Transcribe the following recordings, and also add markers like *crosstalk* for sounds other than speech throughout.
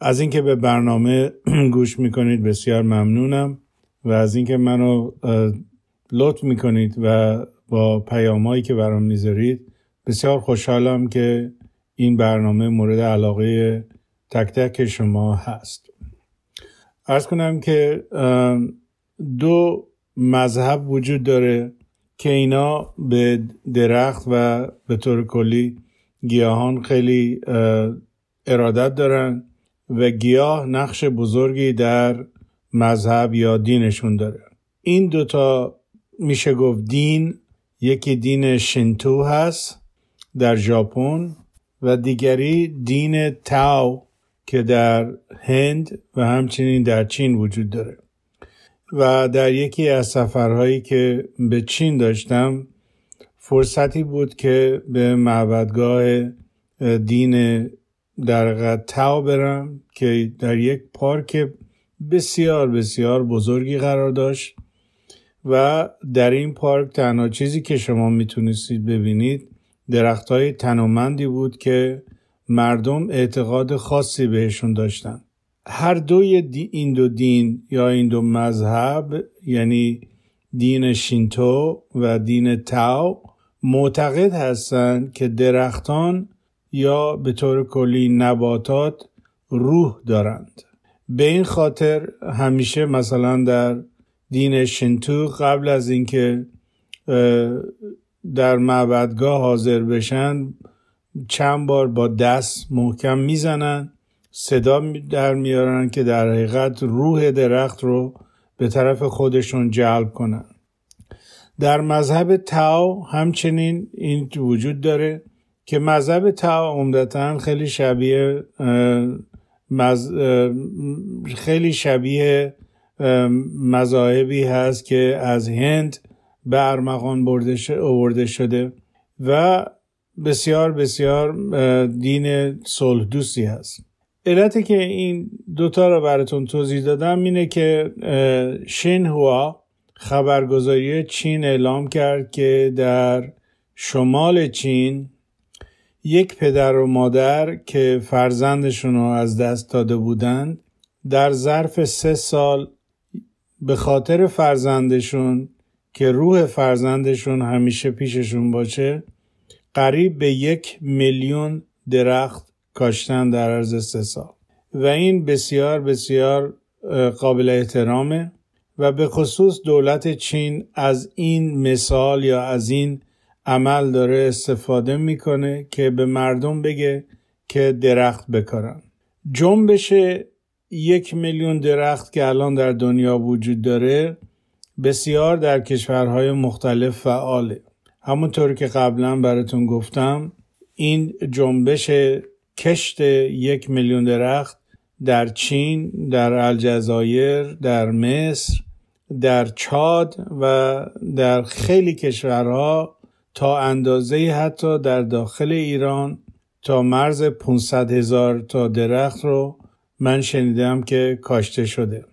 از اینکه به برنامه *clears throat* گوش می‌کنید بسیار ممنونم و از اینکه منو لطف می‌کنید و با پیامهایی که برام می‌ذارید بسیار خوشحالم که این برنامه مورد علاقه تک تک شما هست. ارز کنم که دو مذهب وجود داره که اینا به درخت و به طور کلی گیاهان خیلی ارادت دارن و گیاه نقش بزرگی در مذهب یا دینشون داره. این دوتا میشه گفت دین یکی دین شنتو هست در ژاپن و دیگری دین تاو که در هند و همچنین در چین وجود داره. و در یکی از سفرهایی که به چین داشتم فرصتی بود که به معبدگاه دین در تاو برم که در یک پارک بسیار بسیار بزرگی قرار داشت و در این پارک تنها چیزی که شما می‌تونستید ببینید درخت های تنومندی بود که مردم اعتقاد خاصی بهشون داشتن. هر دوی این دو دین یا این دو مذهب یعنی دین شینتو و دین تاو معتقد هستند که درختان یا به طور کلی نباتات روح دارند. به این خاطر همیشه مثلا در دین شنتو قبل از اینکه در معبدگاه حاضر بشن چند بار با دست محکم می‌زنن صدا در میارن که در حقیقت روح درخت رو به طرف خودشون جلب کنن. در مذهب تاو همچنین این وجود داره. که مذهب تاو عمدتا خیلی شبیه مز... خیلی شبیه مذاهبی هست که از هند به ارمغان برده شده و بسیار بسیار دین صلح دوستی هست. علتی که این دوتا رو براتون توضیح دادم اینه که هوا خبرگزاری چین اعلام کرد که در شمال چین یک پدر و مادر که فرزندشون رو از دست داده بودند در ظرف سه سال به خاطر فرزندشون که روح فرزندشون همیشه پیششون باشه قریب به یک میلیون درخت کاشتن در عرض سه سال. و این بسیار بسیار قابل احترامه و به خصوص دولت چین از این مثال یا از این عمل داره استفاده می‌کنه که به مردم بگه که درخت بکارن. جنبش یک میلیون درخت که الان در دنیا وجود داره بسیار در کشورهای مختلف فعاله. همونطور که قبلا براتون گفتم این جنبش کشت یک میلیون درخت در چین، در الجزایر، در مصر، در چاد و در خیلی کشورها تا اندازه حتی در داخل ایران تا مرز 500 هزار تا درخت رو من شنیدم که کاشته شده.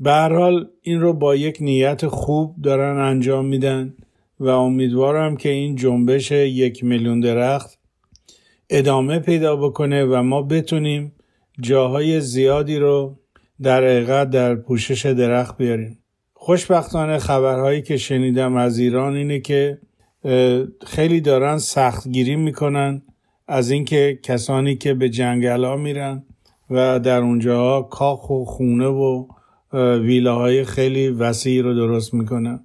به حال این رو با یک نیت خوب دارن انجام میدن و امیدوارم که این جنبش یک میلیون درخت ادامه پیدا بکنه و ما بتونیم جاهای زیادی رو در حقیقت در پوشش درخت بیاریم. خوشبختانه خبرهایی که شنیدم از ایران اینه که خیلی دارن سختگیری می‌کنن از اینکه کسانی که به جنگل ها میرن و در اونجاها کاخ و خونه و ویلاهای خیلی وسیعی رو درست می‌کنن.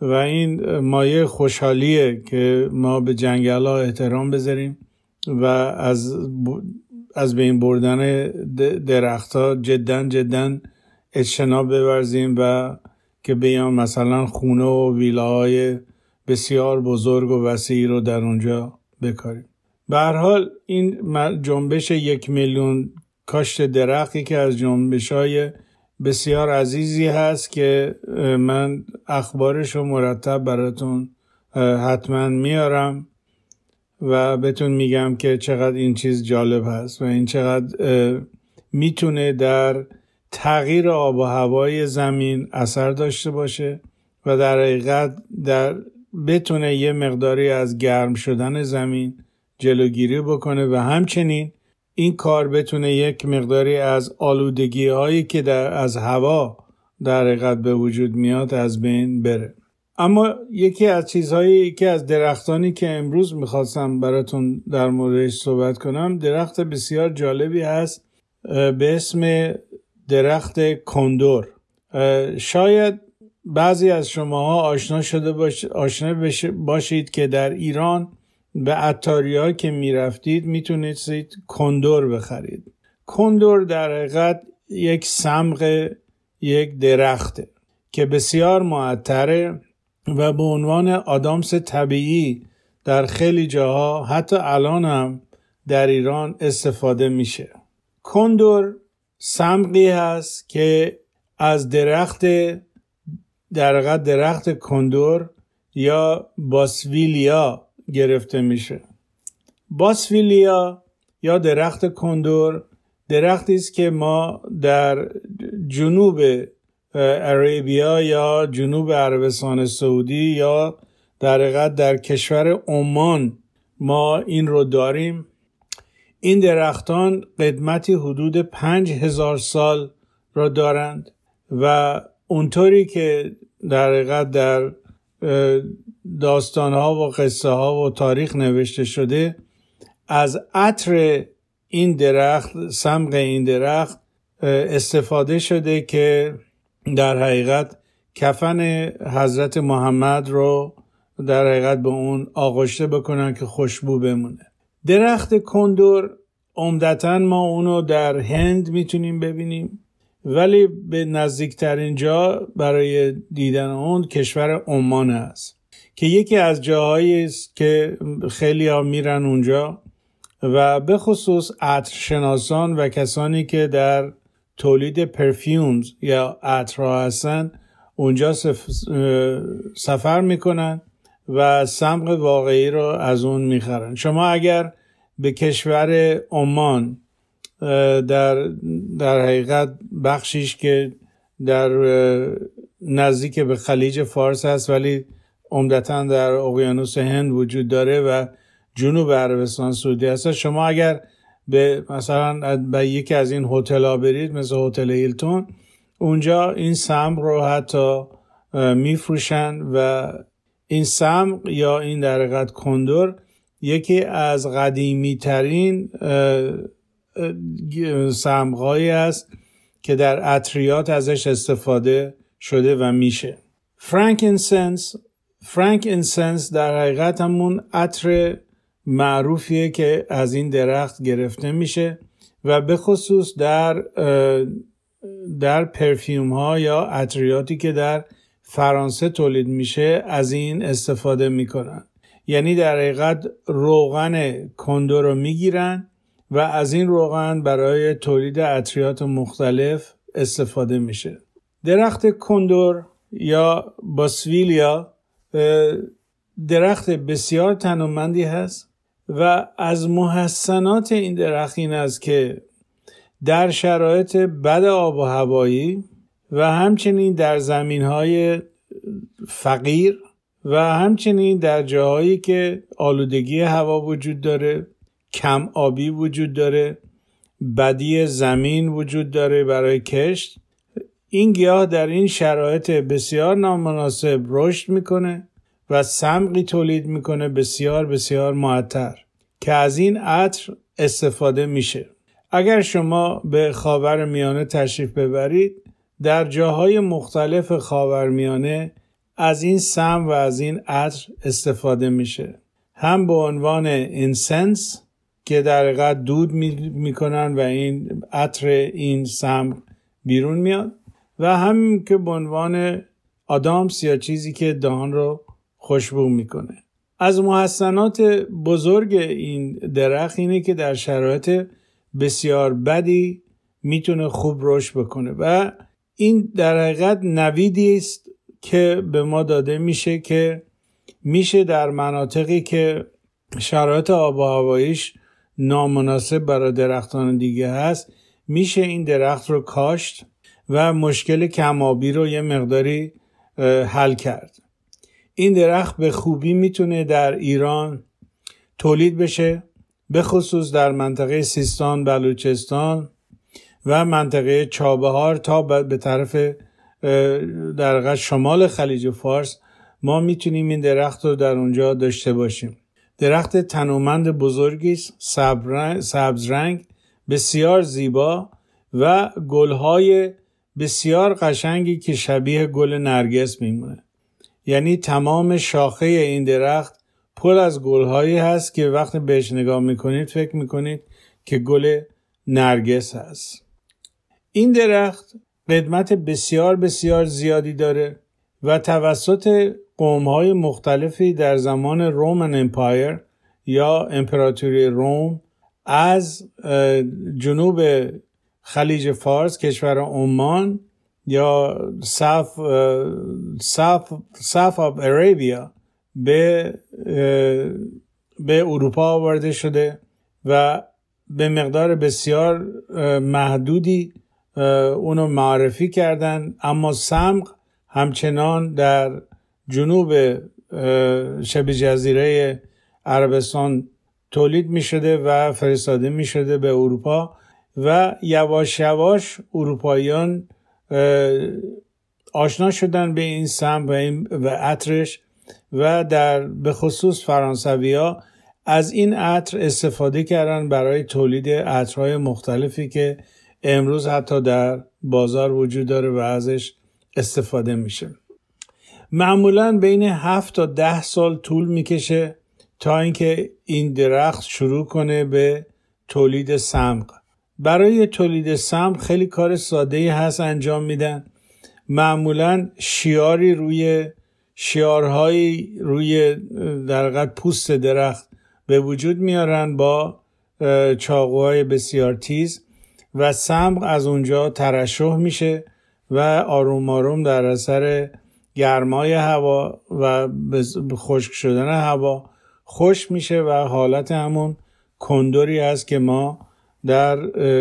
و این مایه خوشحالیه که ما به جنگل ها احترام بذاریم و از از بین بردن درختها جدا جدا اجتناب بورزیم و که بیان مثلا خونه و ویلاهای بسیار بزرگ و وسیعی رو در اونجا بکاریم. به هر حال این جنبش یک میلیون کاشت درختی که از جنبش های بسیار عزیزی هست که من اخبارش رو مرتب براتون حتما میارم و بهتون میگم که چقدر این چیز جالب هست و این چقدر می‌تونه در تغییر آب و هوای زمین اثر داشته باشه و در حقیقت در بتونه یه مقداری از گرم شدن زمین جلوگیری بکنه و همچنین این کار بتونه یک مقداری از آلودگی هایی که در از هوا در حقیقت به وجود میاد از بین بره. اما یکی از چیزهایی یکی از درختانی که امروز می‌خواستم براتون در موردش صحبت کنم درخت بسیار جالبی هست به اسم درخت کندور. شاید بعضی از شماها آشنا شده باش... آشنا باشید که در ایران به اتاریا که می‌رفتید می‌تونید کندور بخرید. کندور در حقیقت یک سمق یک درخته که بسیار معطره و به عنوان آدامس طبیعی در خیلی جاها حتی الان هم در ایران استفاده میشه. کندور سمقی هست که از درخت در درخت کندور یا باسویلیا گرفته میشه. باسویلیا یا درخت کندور درختی است که ما در جنوب عربیا یا جنوب عربستان سعودی یا در در کشور عمان ما این رو داریم. این درختان قدمتی حدود پنج هزار سال را دارند و اونطوری که در حقیقت در داستان ها و قصه ها و تاریخ نوشته شده از عطر این درخت سمق این درخت استفاده شده که در حقیقت کفن حضرت محمد رو در حقیقت به اون آغشته بکنن که خوشبو بمونه. درخت کندور عمدتا ما اونو در هند می‌تونیم ببینیم. ولی به نزدیکترین جا برای دیدن اون کشور عمان است. که یکی از جاهایی است که خیلی ها میرن اونجا و به خصوص عطرشناسان و کسانی که در تولید پرفیومز یا عطرها هستن اونجا سفر می‌کنن و سمق واقعی رو از اون می‌خرن. شما اگر به کشور عمان در در حقیقت بخشیش که در نزدیک به خلیج فارس هست ولی عمدتا در اقیانوس هند وجود داره و جنوب عربستان سعودی هست. شما اگر به مثلا به یکی از این هتل ها برید مثل هتل هیلتون اونجا این سم رو حتی میفروشن و این سم یا این در کندور یکی از قدیمی ترین سمقایی است که در عطریات ازش استفاده شده و میشه. frankincense frankincense در حقیقت همون عطر معروفیه که از این درخت گرفته میشه و به خصوص در در پرفیوم ها یا عطریاتی که در فرانسه تولید میشه از این استفاده می‌کنن. یعنی در حقیقت روغن کندو رو می‌گیرن و از این روغن برای تولید عطریات مختلف استفاده میشه. درخت کندور یا باسویلیا درخت بسیار تنومندی هست و از محسنات این درخت این است که در شرایط بد آب و هوایی و همچنین در زمین های فقیر و همچنین در جاهایی که آلودگی هوا وجود داره کم آبی وجود داره بدی زمین وجود داره برای کشت. این گیاه در این شرایط بسیار نامناسب رشد می‌کنه و سمقی تولید می‌کنه بسیار بسیار معطر که از این عطر استفاده میشه. اگر شما به خاور میانه تشریف ببرید در جاهای مختلف خاور میانه از این سم و از این عطر استفاده میشه. هم به عنوان اینسنس که در حقیقت دود می‌کنن و این عطر این سم بیرون میاد. و همین که به عنوان آدامس یا چیزی که دهان رو خوشبو می‌کنه. از محسنات بزرگ این درخت اینه که در شرایط بسیار بدی می‌تونه خوب رشد بکنه. و این در حقیقت نویدی است که به ما داده میشه که میشه در مناطقی که شرایط آب و هواییش نامناسب برای درختان دیگه هست میشه این درخت رو کاشت و مشکل کمابی رو یه مقداری حل کرد. این درخت به خوبی می‌تونه در ایران تولید بشه به خصوص در منطقه سیستان بلوچستان و منطقه چابهار تا به طرف در شمال خلیج فارس. ما می‌تونیم این درخت رو در اونجا داشته باشیم. درخت تنومند بزرگی است. سبز رنگ بسیار زیبا و گلهای بسیار قشنگی که شبیه گل نرگس میمونه. یعنی تمام شاخه این درخت پر از گلهایی هست که وقتی بهش نگاه می‌کنید فکر می‌کنید که گل نرگس هست. این درخت قدمت بسیار بسیار زیادی داره و توسط قومهای مختلفی در زمان رومن امپایر یا امپراتوری روم از جنوب خلیج فارس کشور عمان یا south south south of Arabia به به اروپا آورده شده و به مقدار بسیار محدودی اونو معرفی کردن اما سمق همچنان در جنوب شبه جزیره عربستان تولید می شده و فرستاده می شده به اروپا و یواش یواش اروپاییان آشنا شدن به این سم و, این و عطرش و در به خصوص فرانسوی ها از این عطر استفاده کردن برای تولید عطرهای مختلفی که امروز حتی در بازار وجود داره و ازش استفاده میشه. معمولا بین هفت تا ده سال طول می‌کشه تا اینکه این درخت شروع کنه به تولید سمق. برای تولید سمق خیلی کار ساده ای هست انجام میدن. معمولا شیاری روی شیارهایی روی در پوست درخت به وجود میارن با چاقوهای بسیار تیز و سمق از اونجا ترشح میشه و آروم آروم در اثر گرمای هوا و خشک شدن هوا خوش میشه و حالت همون کندوری هست که ما در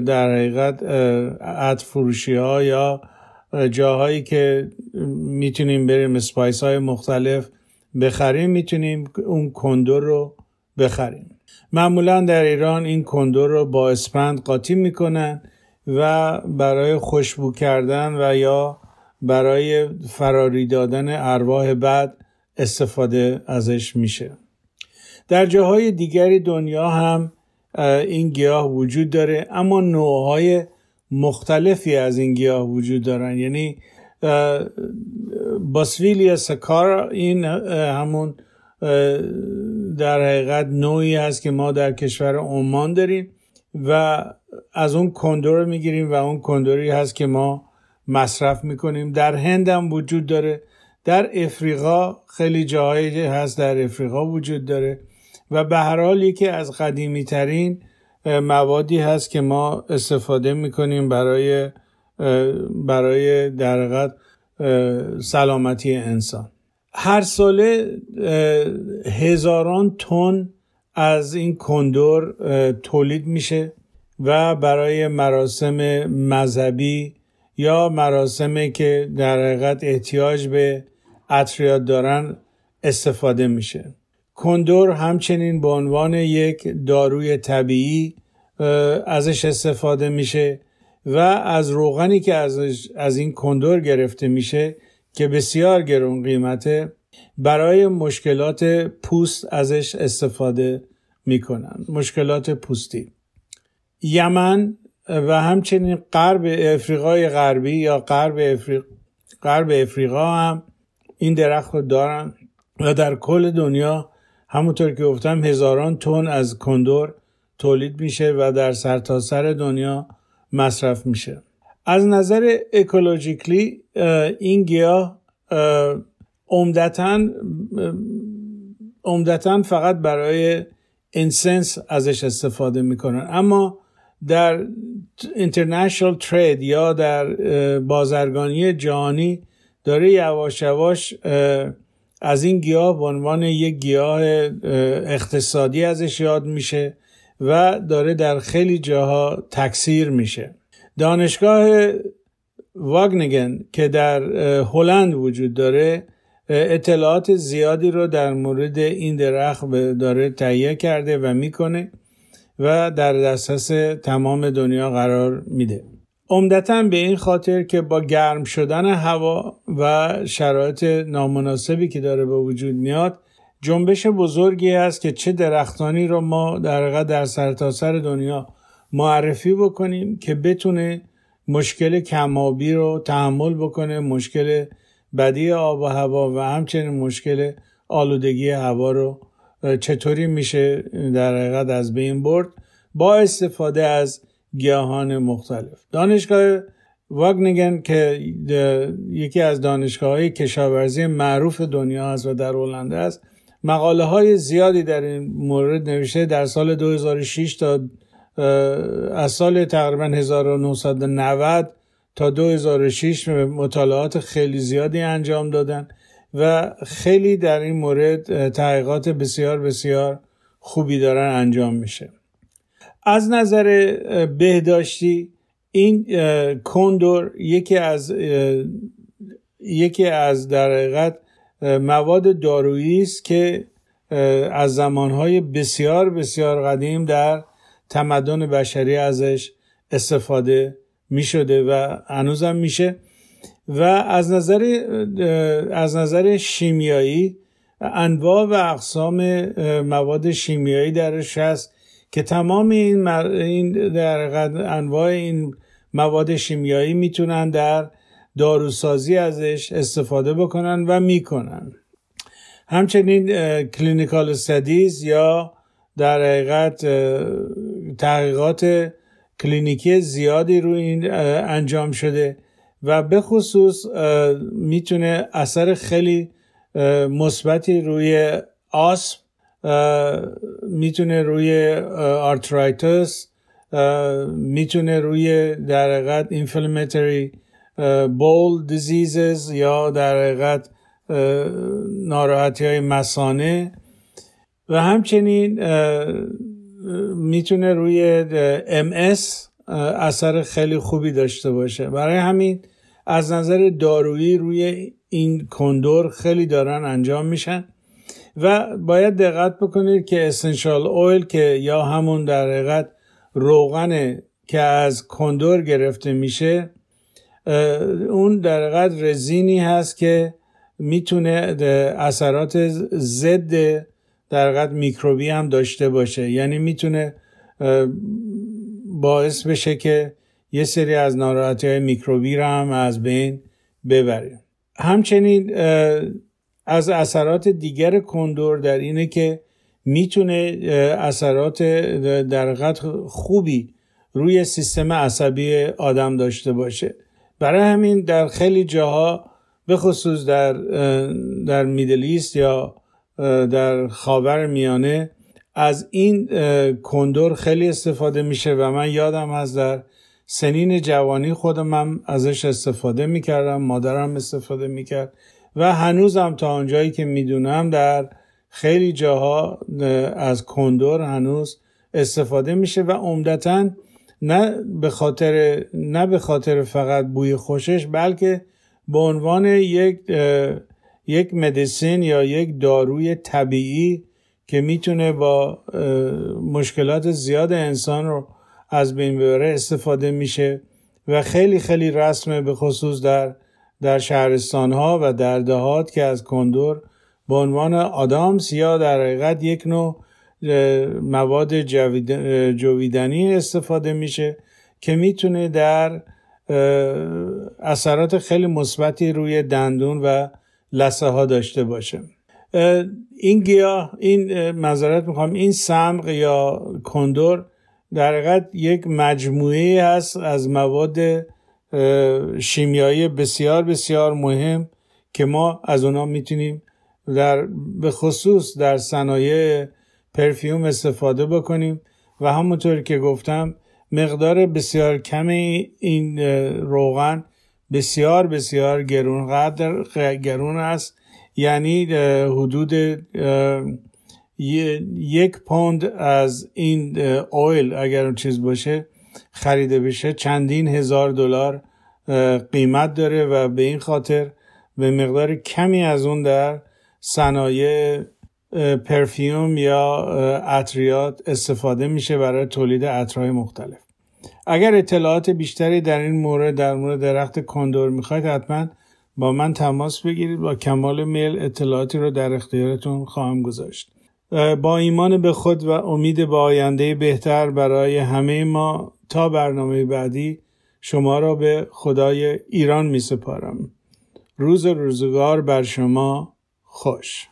در حقیقت عد فروشی ها یا جاهایی که می‌تونیم بریم اسپایس های مختلف بخریم می‌تونیم اون کندور رو بخریم. معمولا در ایران این کندور رو با اسپند قاطی می‌کنن و برای خوشبو کردن و یا برای فراری دادن ارواح بد استفاده ازش میشه. در جاهای دیگری دنیا هم این گیاه وجود داره اما نوعهای مختلفی از این گیاه وجود دارن. یعنی باسویلیا سکار این همون در حقیقت نوعی است که ما در کشور عمان داریم و از اون کندور می‌گیریم و اون کندوری هست که ما مصرف می‌کنیم. در هند هم وجود داره. در افریقا خیلی جاهایی هست در افریقا وجود داره. و به هر حال یکی از قدیمی ترین موادی هست که ما استفاده می‌کنیم برای برای در سلامتی انسان. هر ساله هزاران تن از این کندور تولید میشه و برای مراسم مذهبی یا مراسمی که در حقیقت احتیاج به عطریات دارن استفاده میشه. کندور همچنین به عنوان یک داروی طبیعی ازش استفاده میشه و از روغنی که از, از این کندور گرفته میشه که بسیار گرون قیمته برای مشکلات پوست ازش استفاده می‌کنن. مشکلات پوستی. یمن و همچنین غرب افریقای غربی یا غرب افریق... غرب افریقا هم این درخت رو دارن و در کل دنیا همونطور که گفتم هزاران تن از کندور تولید میشه و در سرتاسر سر دنیا مصرف میشه. از نظر اکولوژیکلی این گیاه عمدتا عمدتا فقط برای انسنس ازش استفاده می‌کنن. اما در international trade یا در بازرگانی جهانی داره یواش یواش از این گیاه به عنوان یک گیاه اقتصادی ازش یاد میشه و داره در خیلی جاها تکثیر میشه. دانشگاه واگنگن که در هلند وجود داره اطلاعات زیادی رو در مورد این درخت داره تهیه کرده و می‌کنه. و در دسترس تمام دنیا قرار میده. عمدتا به این خاطر که با گرم شدن هوا و شرایط نامناسبی که داره به وجود میاد جنبش بزرگی است که چه درختانی رو ما در در سرتاسر سر دنیا معرفی بکنیم که بتونه مشکل کمابی رو تحمل بکنه مشکل بدی آب و هوا و همچنین مشکل آلودگی هوا رو چطوری میشه در حقیقت از بین برد؟ با استفاده از گیاهان مختلف. دانشگاه واگنگن که یکی از دانشگاه های کشاورزی معروف دنیا است و در هلنده است مقاله های زیادی در این مورد نوشته. در سال 2006 تا از سال تقریبا 1990 تا 2006 مطالعات خیلی زیادی انجام دادن. و خیلی در این مورد تحقیقات بسیار بسیار خوبی دارن انجام میشه. از نظر بهداشتی این کندور یکی از یکی از در حقیقت مواد دارویی است که از زمانهای بسیار بسیار قدیم در تمدن بشری ازش استفاده می شده و هنوزم میشه. و از نظر از نظر شیمیایی انواع و اقسام مواد شیمیایی درش هست که تمام این, این در انواع این مواد شیمیایی می‌تونن در داروسازی ازش استفاده بکنن و می‌کنن. همچنین clinical studies یا در حقیقت تحقیقات کلینیکی زیادی روی این انجام شده. و به خصوص می‌تونه اثر خیلی مثبتی روی آسم می‌تونه روی arthritis می‌تونه روی در حقیقت inflammatory bowel diseases یا در حقیقت ناراحتی های مسانه و همچنین می‌تونه روی MS اثر خیلی خوبی داشته باشه. برای همین از نظر دارویی روی این کندور خیلی دارن انجام میشن و باید دقت بکنید که اسنشال اویل که یا همون در حقیقت روغن که از کندور گرفته میشه اون در حقیقت رزینی هست که می‌تونه اثرات ضد در حقیقت میکروبی هم داشته باشه. یعنی می‌تونه باعث بشه که یه سری از ناراحتی های میکروبی را هم از بین ببره. همچنین از اثرات دیگر کندور در اینه که می‌تونه اثرات در خوبی روی سیستم عصبی آدم داشته باشه. برای همین در خیلی جاها به خصوص در در میدلیست یا در خاور میانه از این کندور خیلی استفاده میشه و من یادم از در سنین جوانی خودم هم ازش استفاده می‌کردم مادرم استفاده می‌کرد و هنوزم تا آنجایی که می‌دونم در خیلی جاها از کندور هنوز استفاده میشه و عمدتا نه به خاطر نه به خاطر فقط بوی خوشش بلکه به عنوان یک یک مدیسین یا یک داروی طبیعی که می‌تونه با مشکلات زیاد انسان رو از بین ببره استفاده میشه و خیلی خیلی رسمه به خصوص در در شهرستان ها و در دهات که از کندور به عنوان آدامس یا در حقیقت یک نوع مواد جویدنی استفاده میشه که می‌تونه در اثرات خیلی مثبتی روی دندون و لسه ها داشته باشه. این گیاه این مذارت می‌خوام این سمق یا کندور در حقیقت یک مجموعه هست از مواد شیمیایی بسیار بسیار مهم که ما از اونا می‌تونیم در به خصوص در صنایع پرفیوم استفاده بکنیم. و همونطور که گفتم مقدار بسیار کم این روغن بسیار بسیار گرون قدر گرون است. یعنی حدود یک پوند از این اویل اگر اون چیز باشه خریده بشه چندین هزار دلار قیمت داره و به این خاطر به مقدار کمی از اون در صنایع پرفیوم یا عطریات استفاده میشه برای تولید عطرهای مختلف. اگر اطلاعات بیشتری در این مورد در مورد درخت کندور می‌خواید حتما با من تماس بگیرید با کمال میل اطلاعاتی رو در اختیارتون خواهم گذاشت با ایمان به خود و امید به آینده بهتر برای همه ما تا برنامه بعدی شما را به خدای ایران می سپارم. روز روزگار بر شما خوش